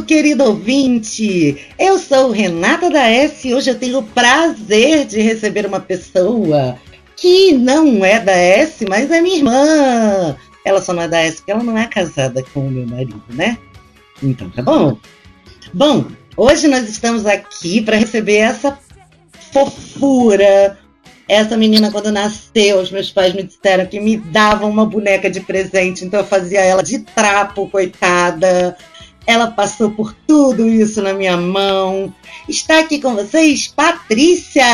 querido ouvinte! Eu sou Renata da S e hoje eu tenho o prazer de receber uma pessoa que não é da S, mas é minha irmã. Ela só não é da S porque ela não é casada com o meu marido, né? Então tá bom. Bom, hoje nós estamos aqui para receber essa fofura. Essa menina, quando nasceu, os meus pais me disseram que me davam uma boneca de presente, então eu fazia ela de trapo, coitada. Ela passou por tudo isso na minha mão. Está aqui com vocês, Patrícia!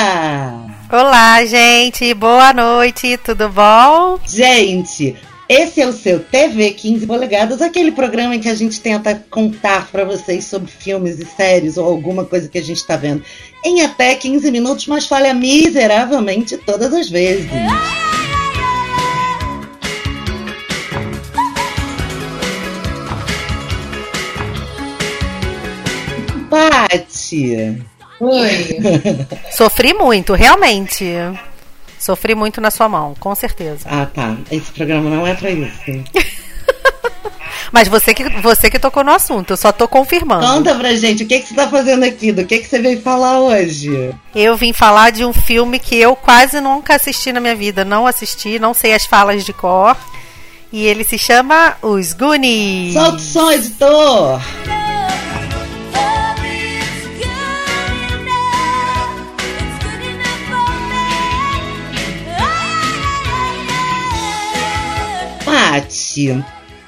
Olá, gente, boa noite, tudo bom? Gente, esse é o seu TV 15 polegadas, aquele programa em que a gente tenta contar para vocês sobre filmes e séries ou alguma coisa que a gente está vendo em até 15 minutos, mas falha miseravelmente todas as vezes. Pati. Oi. Sofri muito, realmente. Sofri muito na sua mão, com certeza. Ah, tá. Esse programa não é pra isso. Mas você que, você que tocou no assunto, eu só tô confirmando. Conta pra gente, o que, que você tá fazendo aqui? Do que, que você veio falar hoje? Eu vim falar de um filme que eu quase nunca assisti na minha vida. Não assisti, não sei as falas de cor. E ele se chama Os Goonies. Solta o som, editor! Pati,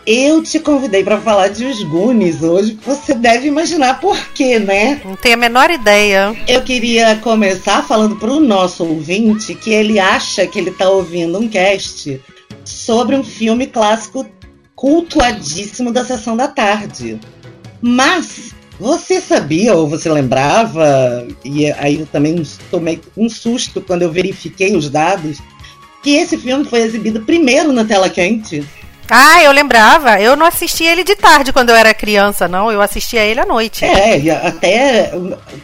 eu te convidei para falar de Os Goonies hoje, você deve imaginar por quê, né? Não tenho a menor ideia. Eu queria começar falando para o nosso ouvinte que ele acha que ele está ouvindo um cast sobre um filme clássico cultuadíssimo da Sessão da Tarde. Mas você sabia ou você lembrava, e aí eu também tomei um susto quando eu verifiquei os dados, que esse filme foi exibido primeiro na tela quente. Ah, eu lembrava. Eu não assistia ele de tarde quando eu era criança, não. Eu assistia ele à noite. É, até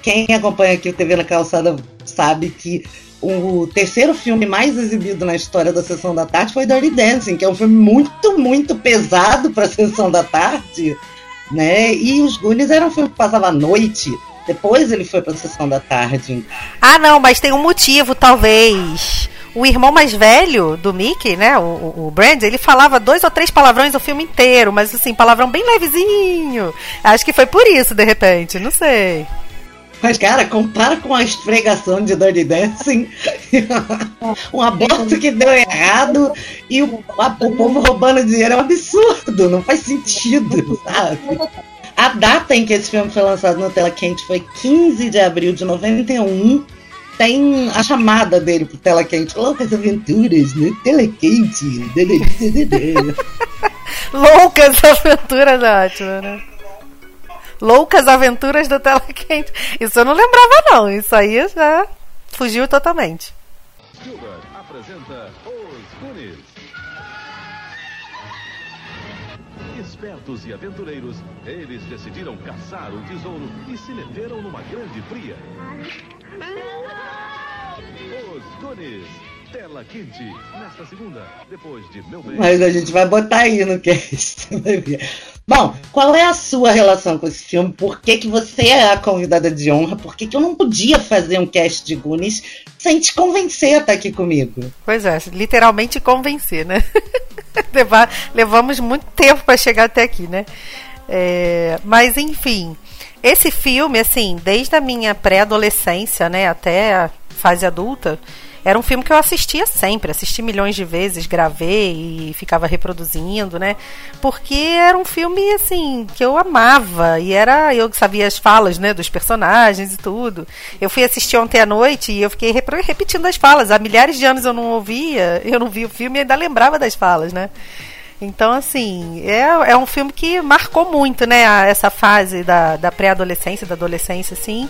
quem acompanha aqui o TV na Calçada sabe que o terceiro filme mais exibido na história da Sessão da Tarde foi Dirty Dancing, que é um filme muito, muito pesado para a Sessão da Tarde, né? E Os Goonies era um filme que passava à noite. Depois ele foi para a Sessão da Tarde. Ah, não, mas tem um motivo, talvez o irmão mais velho do Mickey, né, o, o Brand, ele falava dois ou três palavrões o filme inteiro, mas assim, palavrão bem levezinho. Acho que foi por isso, de repente, não sei. Mas, cara, compara com a esfregação de Dirty Dancing, um aborto que deu errado e o, a, o povo roubando dinheiro é um absurdo, não faz sentido, sabe? A data em que esse filme foi lançado na tela quente foi 15 de abril de 91 tem a chamada dele pro Tela Quente. Loucas Aventuras no né? Tela Quente. Loucas Aventuras é ótimo, né? Loucas Aventuras do Tela Quente. Isso eu não lembrava, não. Isso aí já fugiu totalmente. Spielberg apresenta Os Goonies. Espertos e aventureiros, eles decidiram caçar o tesouro e se meteram numa grande fria. Os Goonies. Tela quente. Nesta segunda, depois de Meu Bem. Mas a gente vai botar aí no cast. Bom, qual é a sua relação com esse filme? Por que, que você é a convidada de honra? Por que, que eu não podia fazer um cast de Goonies sem te convencer a estar aqui comigo? Pois é, literalmente convencer, né? Levamos muito tempo para chegar até aqui, né? É, mas enfim, esse filme, assim, desde a minha pré-adolescência, né, até a fase adulta, era um filme que eu assistia sempre, assisti milhões de vezes, gravei e ficava reproduzindo, né? Porque era um filme assim que eu amava e era eu que sabia as falas, né, dos personagens e tudo. Eu fui assistir ontem à noite e eu fiquei repetindo as falas. Há milhares de anos eu não ouvia, eu não vi o filme e ainda lembrava das falas, né? Então, assim, é, é um filme que marcou muito, né? Essa fase da, da pré-adolescência, da adolescência, assim.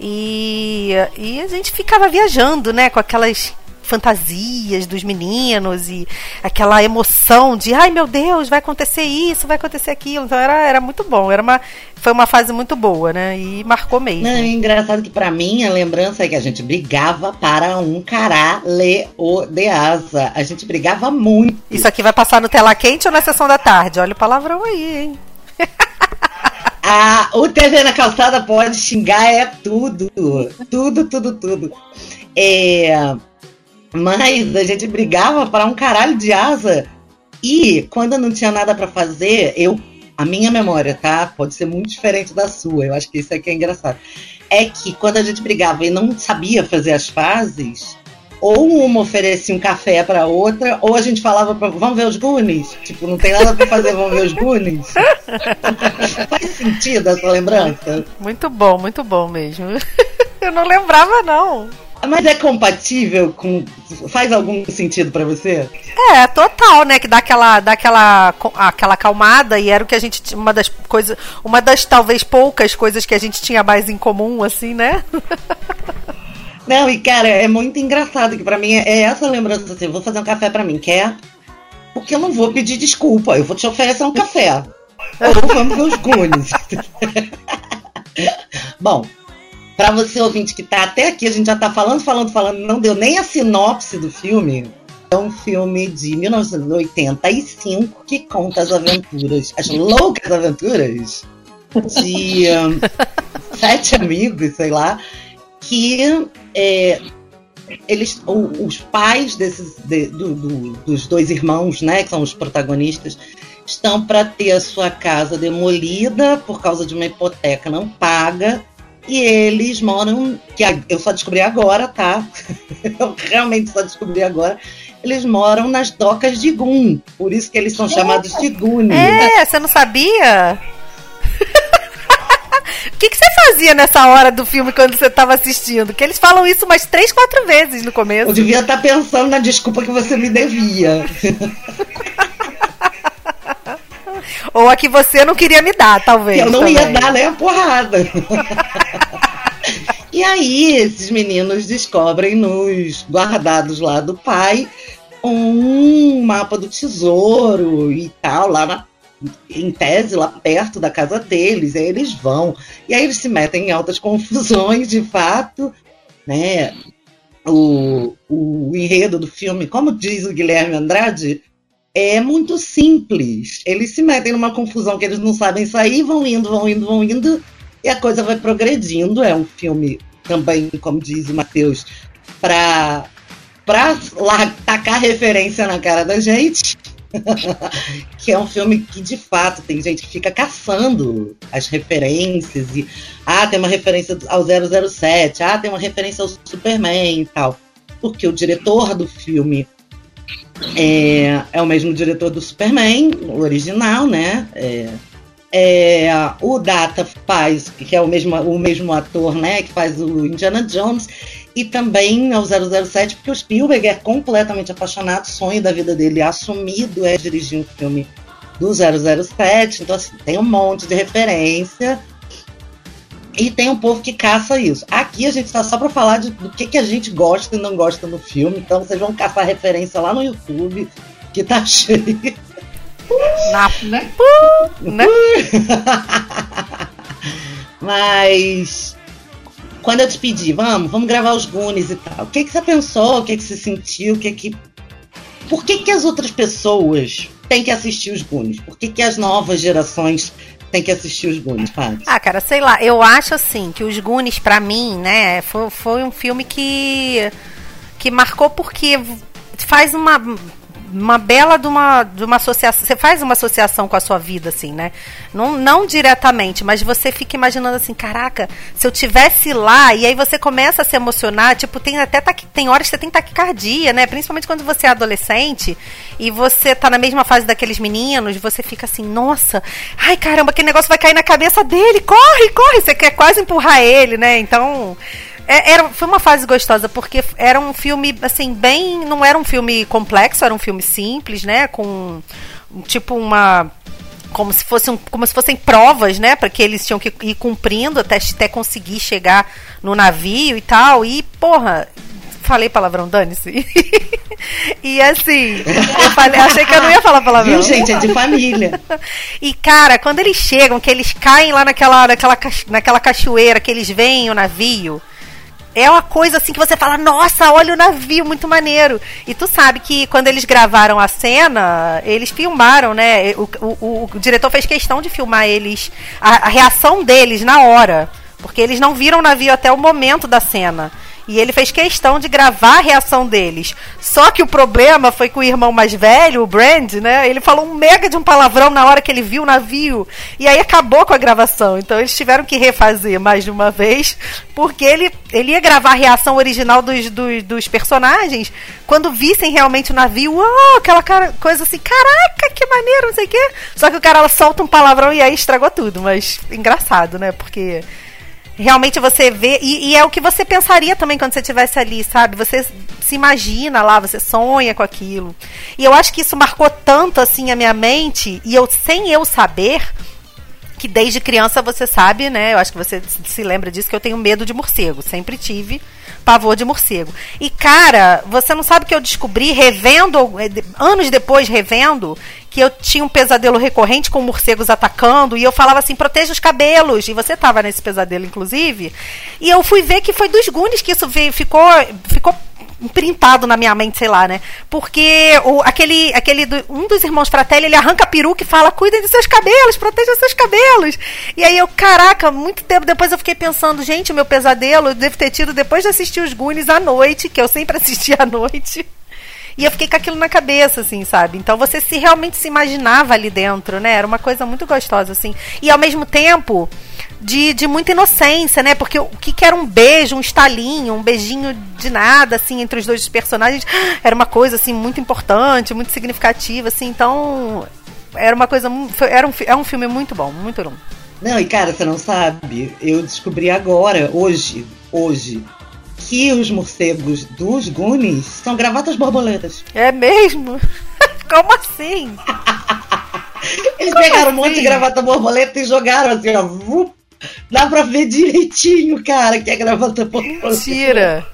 E, e a gente ficava viajando, né? Com aquelas fantasias dos meninos e aquela emoção de ai meu Deus, vai acontecer isso, vai acontecer aquilo. Então era, era muito bom, era uma, foi uma fase muito boa, né? E marcou mesmo. Não, é engraçado que para mim a lembrança é que a gente brigava para um cará o de asa. A gente brigava muito. Isso aqui vai passar no tela quente ou na sessão da tarde? Olha o palavrão aí, hein? Ah, o TV na calçada pode xingar é tudo. Tudo, tudo, tudo. É, mas a gente brigava para um caralho de asa. E quando eu não tinha nada para fazer, eu. A minha memória, tá? Pode ser muito diferente da sua. Eu acho que isso aqui é engraçado. É que quando a gente brigava e não sabia fazer as fases, ou uma oferecia um café para outra, ou a gente falava pra, vamos ver os Goonies. Tipo, não tem nada para fazer, vamos ver os Goonies. Faz sentido essa lembrança? Muito bom, muito bom mesmo. Eu não lembrava, não. Mas é compatível com. Faz algum sentido para você? É, total, né? Que dá aquela, dá aquela, aquela acalmada e era o que a gente. Uma das coisas. Uma das talvez poucas coisas que a gente tinha mais em comum, assim, né? Não, e cara, é muito engraçado que para mim é, é essa lembrança assim, vou fazer um café para mim, quer? Porque eu não vou pedir desculpa, eu vou te oferecer um café. Ou vamos ver os Goonies. Bom, para você ouvinte que tá até aqui, a gente já tá falando, falando, falando, não deu nem a sinopse do filme. É um filme de 1985 que conta as aventuras, as loucas aventuras de um, sete amigos, sei lá, que é, eles, o, os pais desses, de, do, do, dos dois irmãos, né, que são os protagonistas, estão para ter a sua casa demolida por causa de uma hipoteca não paga. E eles moram, que eu só descobri agora, tá? eu realmente só descobri agora. Eles moram nas docas de Gun, por isso que eles são chamados de Goonies. É, você não sabia? O que, que você fazia nessa hora do filme quando você estava assistindo? Que eles falam isso umas três, quatro vezes no começo. Eu devia estar tá pensando na desculpa que você me devia. Ou a que você não queria me dar, talvez. Eu não também. ia dar nem a porrada. e aí, esses meninos descobrem nos guardados lá do pai um mapa do tesouro e tal, lá na em tese, lá perto da casa deles, aí eles vão. E aí eles se metem em altas confusões, de fato, né? O, o enredo do filme, como diz o Guilherme Andrade, é muito simples. Eles se metem numa confusão que eles não sabem sair, vão indo, vão indo, vão indo, e a coisa vai progredindo. É um filme também, como diz o Matheus, para para tacar referência na cara da gente. que é um filme que de fato tem gente que fica caçando as referências e ah, tem uma referência ao 007, ah, tem uma referência ao Superman e tal. Porque o diretor do filme é, é o mesmo diretor do Superman, o original, né? É, é, o Data faz, que é o mesmo, o mesmo ator, né, que faz o Indiana Jones, e também ao 007, porque o Spielberg é completamente apaixonado, sonho da vida dele assumido é dirigir um filme do 007, então assim, tem um monte de referência e tem um povo que caça isso. Aqui a gente está só para falar de, do que, que a gente gosta e não gosta no filme, então vocês vão caçar referência lá no YouTube, que tá cheio. Na, né? né? Mas quando eu te pedi, vamos, vamos gravar os Goonies e tal, o que, que você pensou? O que, que você sentiu? O que que. Por que, que as outras pessoas têm que assistir os Goonies? Por que, que as novas gerações têm que assistir os Goonies, Paty? Ah, cara, sei lá, eu acho assim que os Goonies, para mim, né, foi, foi um filme que. que marcou porque faz uma uma bela de uma, de uma associação. Você faz uma associação com a sua vida, assim, né? Não, não diretamente, mas você fica imaginando assim, caraca, se eu tivesse lá, e aí você começa a se emocionar, tipo, tem até tem horas que você tem taquicardia, né? Principalmente quando você é adolescente e você tá na mesma fase daqueles meninos, você fica assim, nossa, ai caramba, aquele negócio vai cair na cabeça dele, corre, corre, você quer quase empurrar ele, né? Então. É, era, foi uma fase gostosa, porque era um filme, assim, bem. Não era um filme complexo, era um filme simples, né? Com tipo uma. Como se, fosse um, como se fossem provas, né? Para que eles tinham que ir cumprindo até, até conseguir chegar no navio e tal. E, porra, falei palavrão, dane-se. e assim, eu falei, achei que eu não ia falar palavrão. Viu, gente? É de família. e, cara, quando eles chegam, que eles caem lá naquela, naquela, naquela cachoeira, que eles veem o navio é uma coisa assim que você fala, nossa, olha o navio, muito maneiro. E tu sabe que quando eles gravaram a cena, eles filmaram, né? O, o, o diretor fez questão de filmar eles, a, a reação deles na hora. Porque eles não viram o navio até o momento da cena. E ele fez questão de gravar a reação deles. Só que o problema foi que o irmão mais velho, o Brand, né? Ele falou um mega de um palavrão na hora que ele viu o navio. E aí acabou com a gravação. Então eles tiveram que refazer mais de uma vez. Porque ele, ele ia gravar a reação original dos, dos, dos personagens quando vissem realmente o navio. Oh, aquela cara, coisa assim, caraca, que maneiro, não sei o quê. Só que o cara solta um palavrão e aí estragou tudo. Mas engraçado, né? Porque realmente você vê e, e, é o que você pensaria também quando você estivesse ali, sabe? Você se imagina lá, você sonha com aquilo. E eu acho que isso marcou tanto assim a minha mente e eu sem eu saber que desde criança você sabe, né? Eu acho que você se lembra disso que eu tenho medo de morcego, sempre tive pavor de morcego. E cara, você não sabe que eu descobri revendo eh, anos depois revendo que eu tinha um pesadelo recorrente com morcegos atacando e eu falava assim, proteja os cabelos. E você tava nesse pesadelo, inclusive. E eu fui ver que foi dos Gunes que isso veio, ficou, ficou imprintado na minha mente, sei lá, né? Porque o, aquele, aquele do, um dos irmãos Fratelli, ele arranca a peruca e fala: cuidem dos seus cabelos, protejam seus cabelos. E aí eu, caraca, muito tempo depois eu fiquei pensando, gente, o meu pesadelo eu devo ter tido depois de assistir os Goonies à noite, que eu sempre assisti à noite. E eu fiquei com aquilo na cabeça, assim, sabe? Então você se realmente se imaginava ali dentro, né? Era uma coisa muito gostosa, assim. E ao mesmo tempo, de, de muita inocência, né? Porque o que, que era um beijo, um estalinho, um beijinho de nada, assim, entre os dois personagens, era uma coisa, assim, muito importante, muito significativa, assim. Então, era uma coisa. Era um, é um filme muito bom, muito bom. Não, e cara, você não sabe, eu descobri agora, hoje, hoje, que os morcegos dos Goonies são gravatas borboletas. É mesmo? Como assim? Eles Como pegaram assim? um monte de gravata borboleta e jogaram assim, ó. Dá pra ver direitinho, cara, que é gravata borboleta. Mentira!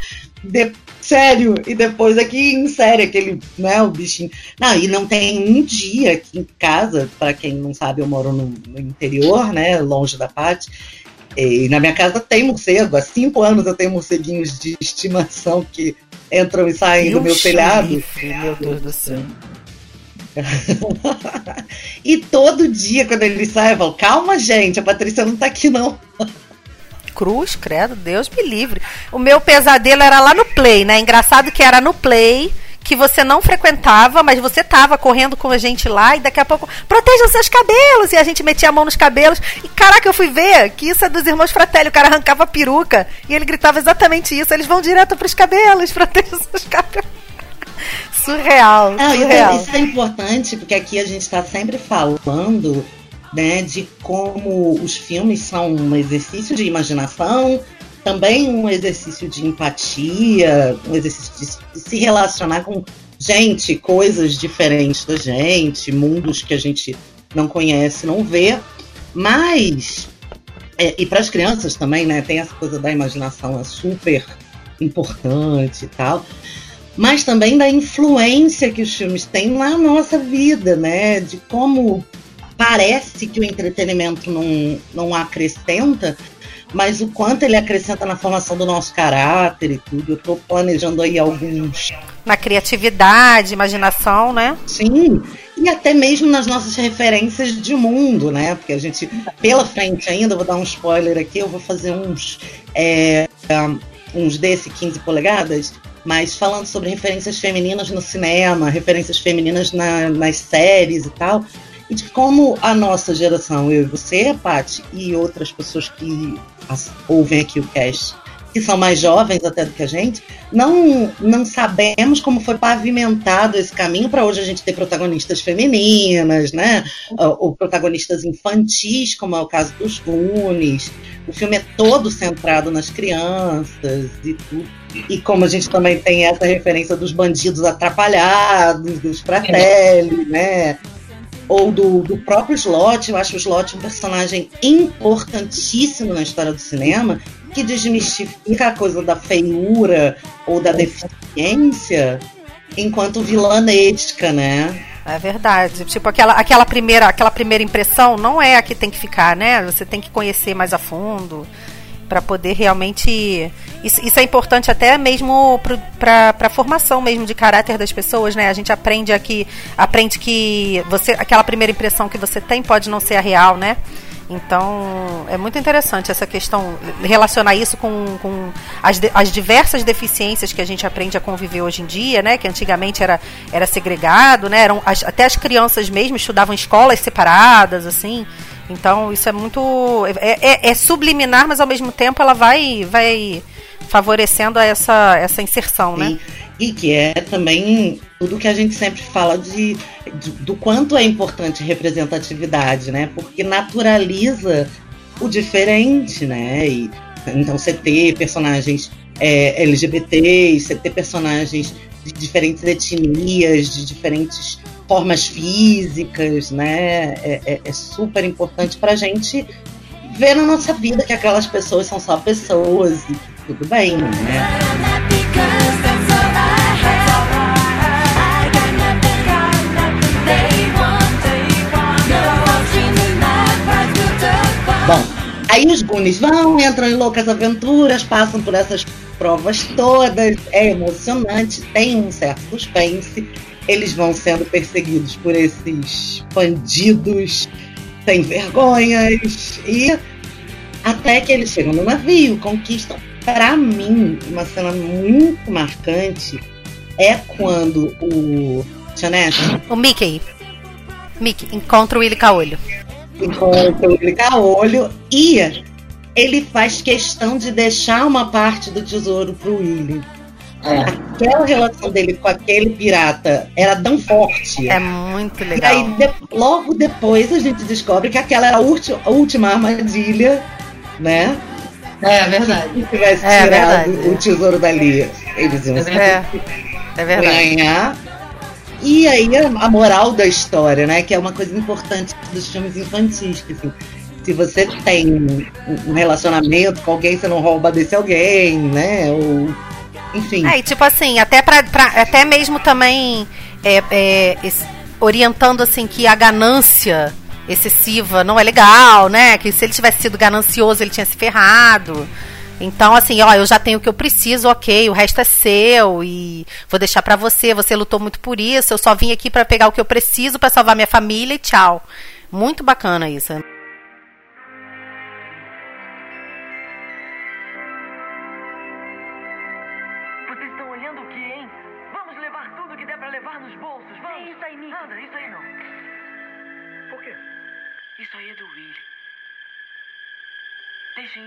De, sério, e depois aqui em série, aquele, né, o bichinho. Não, e não tem um dia aqui em casa, para quem não sabe, eu moro no, no interior, né, longe da Pátio e na minha casa tem morcego. Há cinco anos eu tenho morceguinhos de estimação que entram e saem do meu telhado. Meu Deus do céu. e todo dia, quando ele sai, eu falo: calma, gente, a Patrícia não tá aqui, não. Cruz, credo, Deus me livre. O meu pesadelo era lá no play, né? Engraçado que era no play que você não frequentava, mas você tava correndo com a gente lá e daqui a pouco, proteja os seus cabelos! E a gente metia a mão nos cabelos. E caraca, eu fui ver que isso é dos irmãos Fratelli. O cara arrancava a peruca e ele gritava exatamente isso. Eles vão direto pros cabelos, proteja os seus cabelos. surreal, Não, surreal. Isso, é, isso é importante porque aqui a gente está sempre falando né, de como os filmes são um exercício de imaginação, também um exercício de empatia, um exercício de, se relacionar com gente, coisas diferentes da gente, mundos que a gente não conhece, não vê. Mas, é, e para as crianças também, né? Tem essa coisa da imaginação, é super importante e tal. Mas também da influência que os filmes têm na nossa vida, né? De como parece que o entretenimento não, não acrescenta, mas o quanto ele acrescenta na formação do nosso caráter e tudo. Eu estou planejando aí alguns. Na criatividade, imaginação, né? Sim, e até mesmo nas nossas referências de mundo, né? Porque a gente, pela frente ainda, vou dar um spoiler aqui, eu vou fazer uns, é, uns desse 15 polegadas, mas falando sobre referências femininas no cinema, referências femininas na, nas séries e tal e de como a nossa geração, eu e você, Paty, e outras pessoas que ouvem aqui o cast, que são mais jovens até do que a gente, não, não sabemos como foi pavimentado esse caminho para hoje a gente ter protagonistas femininas, né? Ou protagonistas infantis, como é o caso dos Goonies. O filme é todo centrado nas crianças e tudo. E como a gente também tem essa referência dos bandidos atrapalhados, dos Fratelli, né? Ou do, do próprio Slot. Eu acho o Slot um personagem importantíssimo na história do cinema, que desmistifica a coisa da feiura ou da deficiência enquanto vilanesca, né? É verdade. Tipo, aquela, aquela, primeira, aquela primeira impressão não é a que tem que ficar, né? Você tem que conhecer mais a fundo. Para poder realmente isso, isso, é importante até mesmo para a formação mesmo de caráter das pessoas, né? A gente aprende aqui, aprende que você aquela primeira impressão que você tem pode não ser a real, né? Então, é muito interessante essa questão, relacionar isso com, com as, as diversas deficiências que a gente aprende a conviver hoje em dia, né? Que antigamente era, era segregado, né? Eram, as, até as crianças mesmo estudavam em escolas separadas, assim. Então, isso é muito. É, é, é, subliminar, mas ao mesmo tempo ela vai, vai favorecendo essa, essa inserção, né? E, que é também tudo que a gente sempre fala de, de, do quanto é importante representatividade, né? Porque naturaliza o diferente, né? E, então você ter personagens é, LGBT, você ter personagens de diferentes etnias, de diferentes formas físicas, né? É, é, é super importante para a gente ver na nossa vida que aquelas pessoas são só pessoas e tudo bem, né? Bom, aí os Goonies vão, entram em loucas aventuras, passam por essas provas todas, é emocionante, tem um certo suspense eles vão sendo perseguidos por esses bandidos sem vergonhas e até que eles chegam no navio, conquistam. Para mim, uma cena muito marcante é quando o Chanete, o Mickey, Mickey encontra o Willy Caolho. Encontra o Willy Caolho e ele faz questão de deixar uma parte do tesouro pro Willy. É. Aquela relação dele com aquele pirata era tão forte. É muito legal. E aí, de, logo depois, a gente descobre que aquela era a, última, a última armadilha, né? É, é verdade. Se tivesse é, tirado verdade. o tesouro dali, eles iam é, é verdade. ganhar. E aí a moral da história, né? Que é uma coisa importante dos filmes infantis, que assim, se você tem um relacionamento com alguém, você não rouba desse alguém, né? Ou enfim. É, e tipo assim, até, pra, pra até mesmo também é, é, orientando assim que a ganância excessiva não é legal, né? Que se ele tivesse sido ganancioso, ele tinha se ferrado. Então, assim, ó, eu já tenho o que eu preciso, ok, o resto é seu e vou deixar para você. Você lutou muito por isso. Eu só vim aqui para pegar o que eu preciso para salvar minha família e tchau. Muito bacana isso.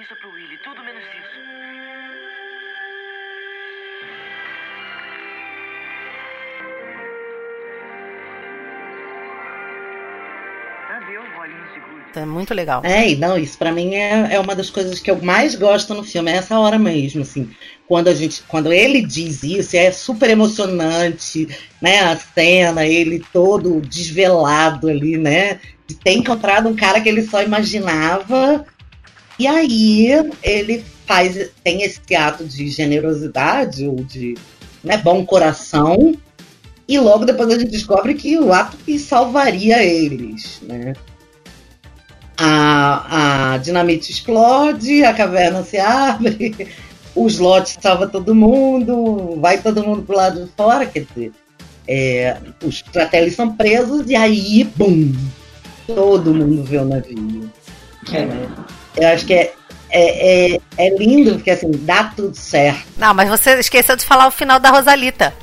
Isso pro Willy, tudo menos isso. É muito legal. É, não, isso para mim é, é uma das coisas que eu mais gosto no filme, é essa hora mesmo, assim. Quando a gente, quando ele diz isso, é super emocionante, né? A cena, ele todo desvelado ali, né? De ter encontrado um cara que ele só imaginava e aí ele faz, tem esse ato de generosidade ou de né, bom coração, e logo depois a gente descobre que o ato que salvaria eles, né? A, a dinamite explode, a caverna se abre, o slot salva todo mundo, vai todo mundo pro lado de fora, quer dizer, é, os fratelli são presos e aí, bum, todo mundo vê o navio. É. Eu acho que é, é, é, é, lindo, porque assim, dá tudo certo. Não, mas você esqueceu de falar o final da Rosalita.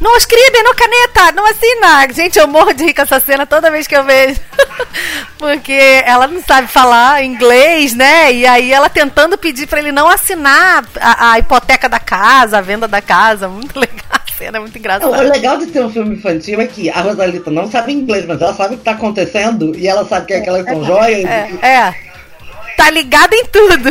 Não escreve, não caneta, não assina. Gente, eu morro de rir com essa cena toda vez que eu vejo. Porque ela não sabe falar inglês, né? E aí ela tentando pedir para ele não assinar a, a, hipoteca da casa, a venda da casa. Muito legal. A cena é muito engraçada. O legal de ter um filme infantil é que a Rosalita não sabe inglês, mas ela sabe o que tá acontecendo e ela sabe que é aquelas são joias. É, é tá ligado em tudo.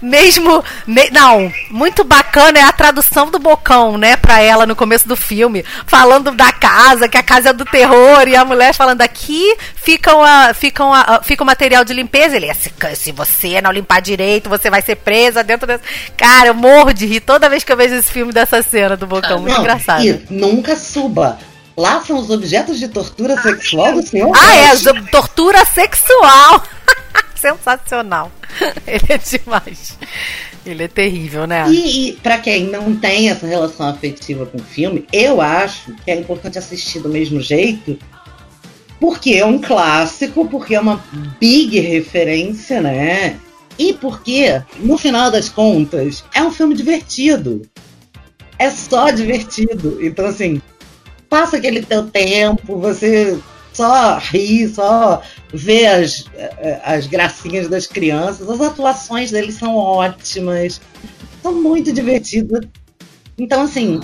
Mesmo. Me, não, muito bacana é a tradução do Bocão, né, pra ela no começo do filme. Falando da casa, que a casa é do terror, e a mulher falando aqui fica, uma, fica, uma, fica o material de limpeza. Ele, se, se você não limpar direito, você vai ser presa dentro desse. Cara, eu morro de rir toda vez que eu vejo esse filme dessa cena do Bocão. Muito não, engraçado. E nunca suba. Lá são os objetos de tortura sexual do senhor? Ah, é, tortura sexual. sensacional. Ele é demais. Ele é terrível, né? E, e para quem não tem essa relação afetiva com o filme, eu acho que é importante assistir do mesmo jeito, porque é um clássico, porque é uma big referência, né? E porque, no final das contas, é um filme divertido. É só divertido. Então, assim, passa aquele teu tempo, você só ri, só vê as, as gracinhas das crianças. As atuações deles são ótimas, são muito divertidas. Então, assim,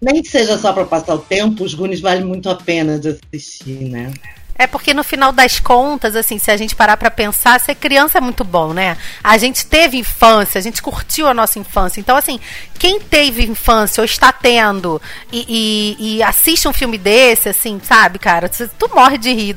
nem que seja só para passar o tempo, os Goonies vale muito a pena de assistir, né? É porque no final das contas, assim, se a gente parar para pensar, ser criança é muito bom, né? A gente teve infância, a gente curtiu a nossa infância. Então, assim, quem teve infância ou está tendo e, e, e assiste um filme desse, assim, sabe, cara, tu morre de rir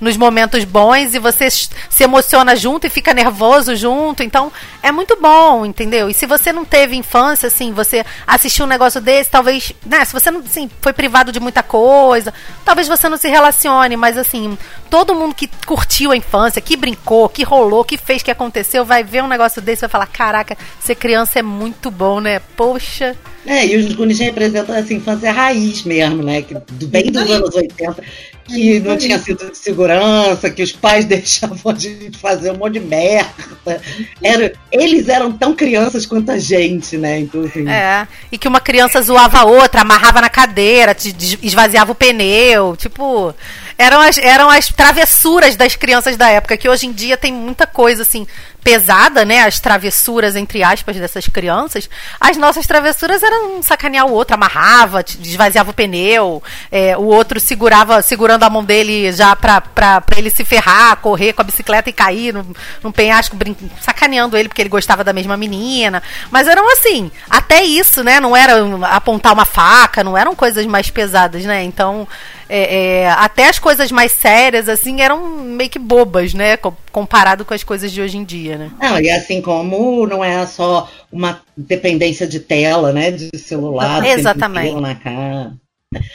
nos momentos bons e você se emociona junto e fica nervoso junto. Então, é muito bom, entendeu? E se você não teve infância, assim, você assistiu um negócio desse, talvez, né, se você não, assim, foi privado de muita coisa, talvez você não se relacione mas assim, todo mundo que curtiu a infância, que brincou, que rolou, que fez, que aconteceu, vai ver um negócio desse e vai falar: caraca, ser criança é muito bom, né? Poxa. É, e os Goonies representam essa infância raiz mesmo, né? Que, bem dos anos 80, que não tinha sido de segurança, que os pais deixavam a gente fazer um monte de merda. Era, eles eram tão crianças quanto a gente, né? Então, assim... É, e que uma criança zoava a outra, amarrava na cadeira, esvaziava o pneu, tipo eram as, eram as travessuras das crianças da época, que hoje em dia tem muita coisa assim pesada, né? As travessuras, entre aspas, dessas crianças. As nossas travessuras eram sacanear o outro, amarrava, esvaziava o pneu, é, o outro segurava, segurando a mão dele já pra, pra, pra ele se ferrar, correr com a bicicleta e cair no, no penhasco, brin sacaneando ele porque ele gostava da mesma menina. Mas eram assim, até isso, né? Não era apontar uma faca, não eram coisas mais pesadas, né? Então é, é, até as coisas mais sérias, assim, eram meio que bobas, né? Comparado com as coisas de hoje em dia, né? Não, e assim como não é só uma dependência de tela, né? De celular, Exatamente. Na cara.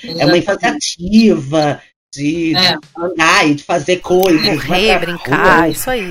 É uma infância ativa, de, é. de, andar e de fazer coisas. Correr, brincar, rua, isso aí.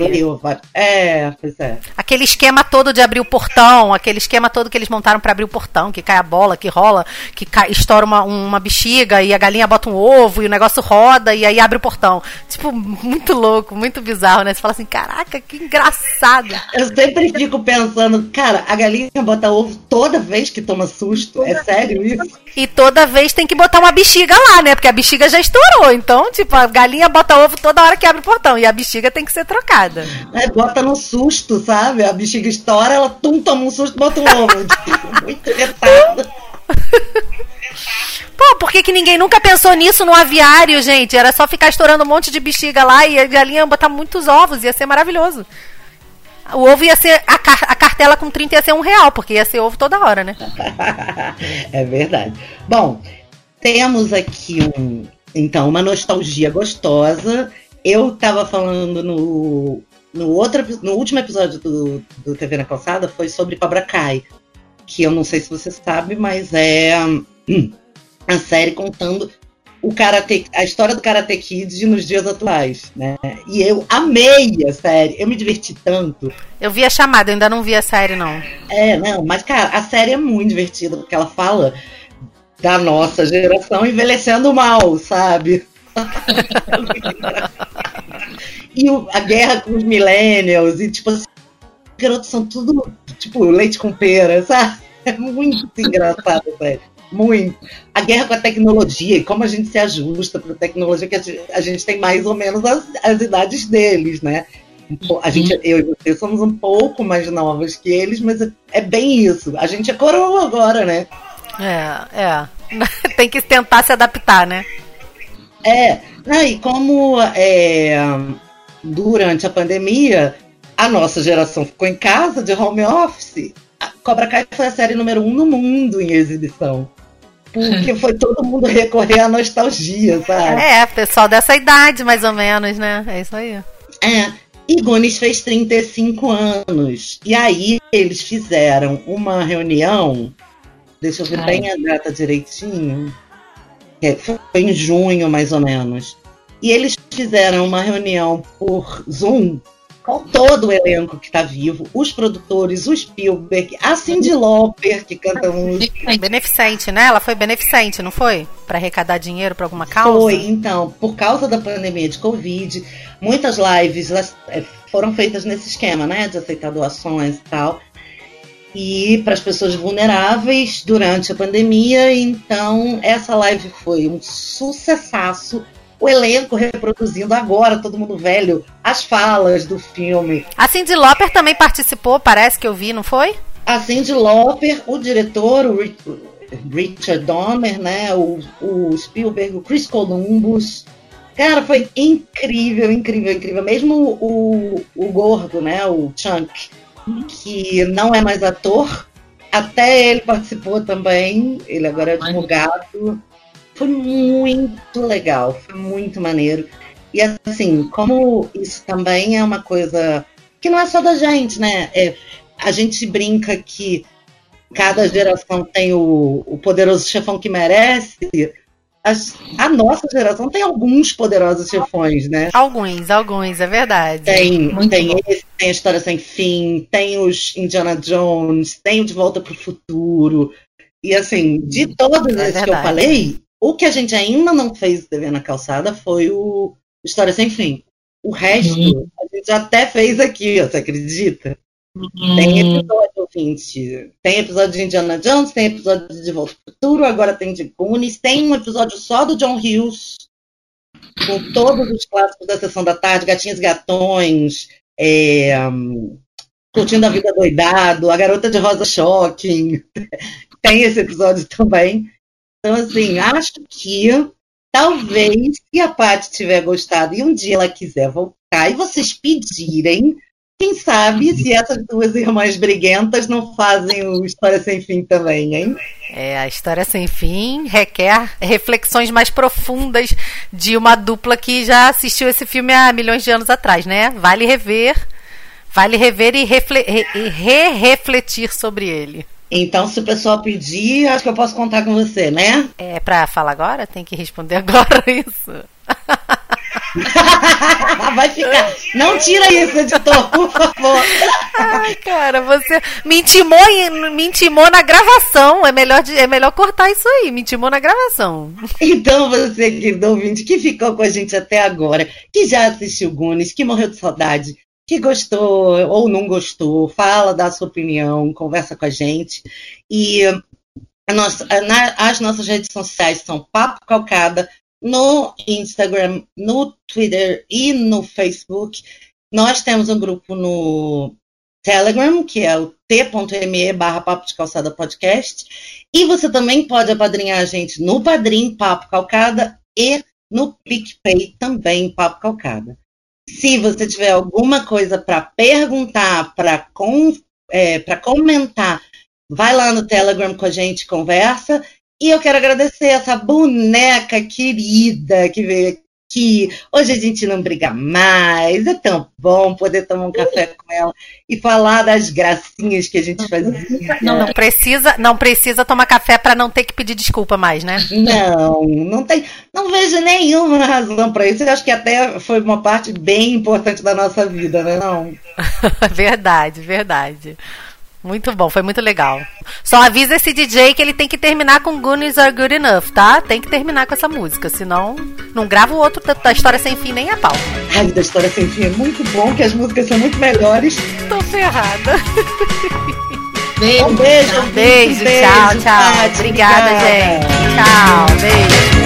É, pois é. Aquele esquema todo de abrir o portão, aquele esquema todo que eles montaram para abrir o portão, que cai a bola, que rola, que cai, estoura uma, uma bexiga e a galinha bota um ovo e o negócio roda e aí abre o portão. Tipo, muito louco, muito bizarro, né? Você fala assim, caraca, que engraçado. Eu sempre fico pensando, cara, a galinha bota ovo toda vez que toma susto. É sério isso? E toda vez tem que botar uma bexiga lá, né? Porque a bexiga já estourou. Então, tipo, a galinha bota ovo toda hora que abre o portão. E a bexiga tem que ser trocada. É, bota no susto, sabe? A bexiga estoura, ela tum, toma um susto bota um ovo. Muito retado. Pô, por que, que ninguém nunca pensou nisso no aviário, gente? Era só ficar estourando um monte de bexiga lá e a galinha botar muitos ovos, ia ser maravilhoso. O ovo ia ser. A, car a cartela com 30 ia ser um real, porque ia ser ovo toda hora, né? é verdade. Bom, temos aqui um, então, uma nostalgia gostosa. Eu estava falando no, no, outro, no último episódio do, do TV na Calçada, foi sobre Cobra Kai. Que eu não sei se você sabe, mas é a série contando o karate, a história do Karate Kid nos dias atuais, né? E eu amei a série, eu me diverti tanto. Eu vi a chamada, ainda não vi a série, não. É, não, mas, cara, a série é muito divertida, porque ela fala da nossa geração envelhecendo mal, sabe? e o, a guerra com os millennials, e tipo assim, garotos são tudo tipo leite com pera, sabe? É muito engraçado, velho. Muito. A guerra com a tecnologia e como a gente se ajusta para a tecnologia, que a gente, a gente, tem mais ou menos as, as idades deles, né? A gente, uhum. eu e você somos um pouco mais novas que eles, mas é, é bem isso. A gente é coroa agora, né? É, é. Tem que tentar se adaptar, né? É, e como é, durante a pandemia a nossa geração ficou em casa de home office, a Cobra Kai foi a série número um no mundo em exibição. Porque foi todo mundo recorrer à nostalgia, sabe? É, pessoal dessa idade, mais ou menos, né? É isso aí. É. E Goonies fez 35 anos. E aí eles fizeram uma reunião Deixa eu ver Ai. bem a data direitinho. É, foi em junho, mais ou menos. E eles fizeram uma reunião por Zoom todo o elenco que tá vivo, os produtores, o Spielberg, a Cindy Lauper, que canta música. Beneficente, né? Ela foi beneficente, não foi? Para arrecadar dinheiro para alguma causa? Foi, então, por causa da pandemia de Covid, muitas lives é, foram feitas nesse esquema, né? De aceitar doações e tal. E para as pessoas vulneráveis durante a pandemia, então essa live foi um sucessaço o elenco reproduzindo agora, todo mundo velho, as falas do filme. A Cindy Lauper também participou, parece que eu vi, não foi? A Cindy Lauper, o diretor, o Richard Donner, né, o, o Spielberg, o Chris Columbus. Cara, foi incrível, incrível, incrível. Mesmo o, o gordo, né, o Chunk, que não é mais ator, até ele participou também. Ele agora é advogado. Foi muito legal, foi muito maneiro. E assim, como isso também é uma coisa que não é só da gente, né? É, a gente brinca que cada geração tem o, o poderoso chefão que merece. A, a, nossa geração tem alguns poderosos chefões, né? Alguns, alguns, é verdade. Tem, tem esse, tem a História Sem Fim, tem os Indiana Jones, tem o De Volta para o Futuro. E assim, de todos é esses que eu falei, o que a gente ainda não fez TV na calçada foi o História Sem Fim. O resto, uhum. a gente até fez aqui, você acredita? Tem episódio, ouvinte. Tem episódio de Indiana Jones, tem episódio de De Volta ao Futuro, agora tem de Goonies, tem um episódio só do John Hughes, com todos os clássicos da Sessão da Tarde, Gatinhos e Gatões, é, um, Curtindo a Vida Doidado, A Garota de Rosa Shocking. tem esse episódio também. Então, assim, acho que talvez, se a Paty tiver gostado e um dia ela quiser voltar e vocês pedirem, quem sabe se essas duas irmãs briguentas não fazem o História Sem Fim também, hein? É, a História Sem Fim requer reflexões mais profundas de uma dupla que já assistiu esse filme há milhões de anos atrás, né? Vale rever, vale rever e, re-refletir sobre ele. Então, se o pessoal pedir, acho que eu posso contar com você, né? É pra falar agora? Tem que responder agora isso. Vai ficar. Não tira isso, editor, por favor. Ai, cara, você me intimou, me intimou na gravação. É melhor, é melhor cortar isso aí. Me intimou na gravação. Então, você, querido ouvinte, que ficou com a gente até agora, que já assistiu Gunes, que morreu de saudade, que gostou ou não gostou, fala, dá sua opinião, conversa com a gente. E nossa, na, as nossas redes sociais são Papo Calcada no Instagram, no Twitter e no Facebook. Nós temos um grupo no Telegram, que é o t.me barra Papo de Calçada Podcast. E você também pode apadrinhar a gente no Padrim Papo Calcada e no PicPay também Papo Calcada. Se você tiver alguma coisa para perguntar, para com, é, comentar, vai lá no Telegram com a gente, conversa. E eu quero agradecer essa boneca querida que veio aqui. Hoje a gente não briga mais. É tão bom poder tomar um café com ela e falar das gracinhas que a gente fazia. Não, não precisa, não precisa tomar café para não ter que pedir desculpa mais, né? Não, não tem, não vejo nenhuma razão para isso. Eu acho que até foi uma parte bem importante da nossa vida, né? Não. verdade, verdade. Muito bom, foi muito legal. Só avisa esse DJ que ele tem que terminar com Goonies Are Good Enough, tá? Tem que terminar com essa música, senão não grava o outro da História Sem Fim nem a pau. Ai, da História Sem Fim é muito bom, que as músicas são muito melhores. Tô ferrada. Beijo, um beijo, beijo, beijo, tchau, tchau. Obrigada, obrigada, gente. Tchau, beijo.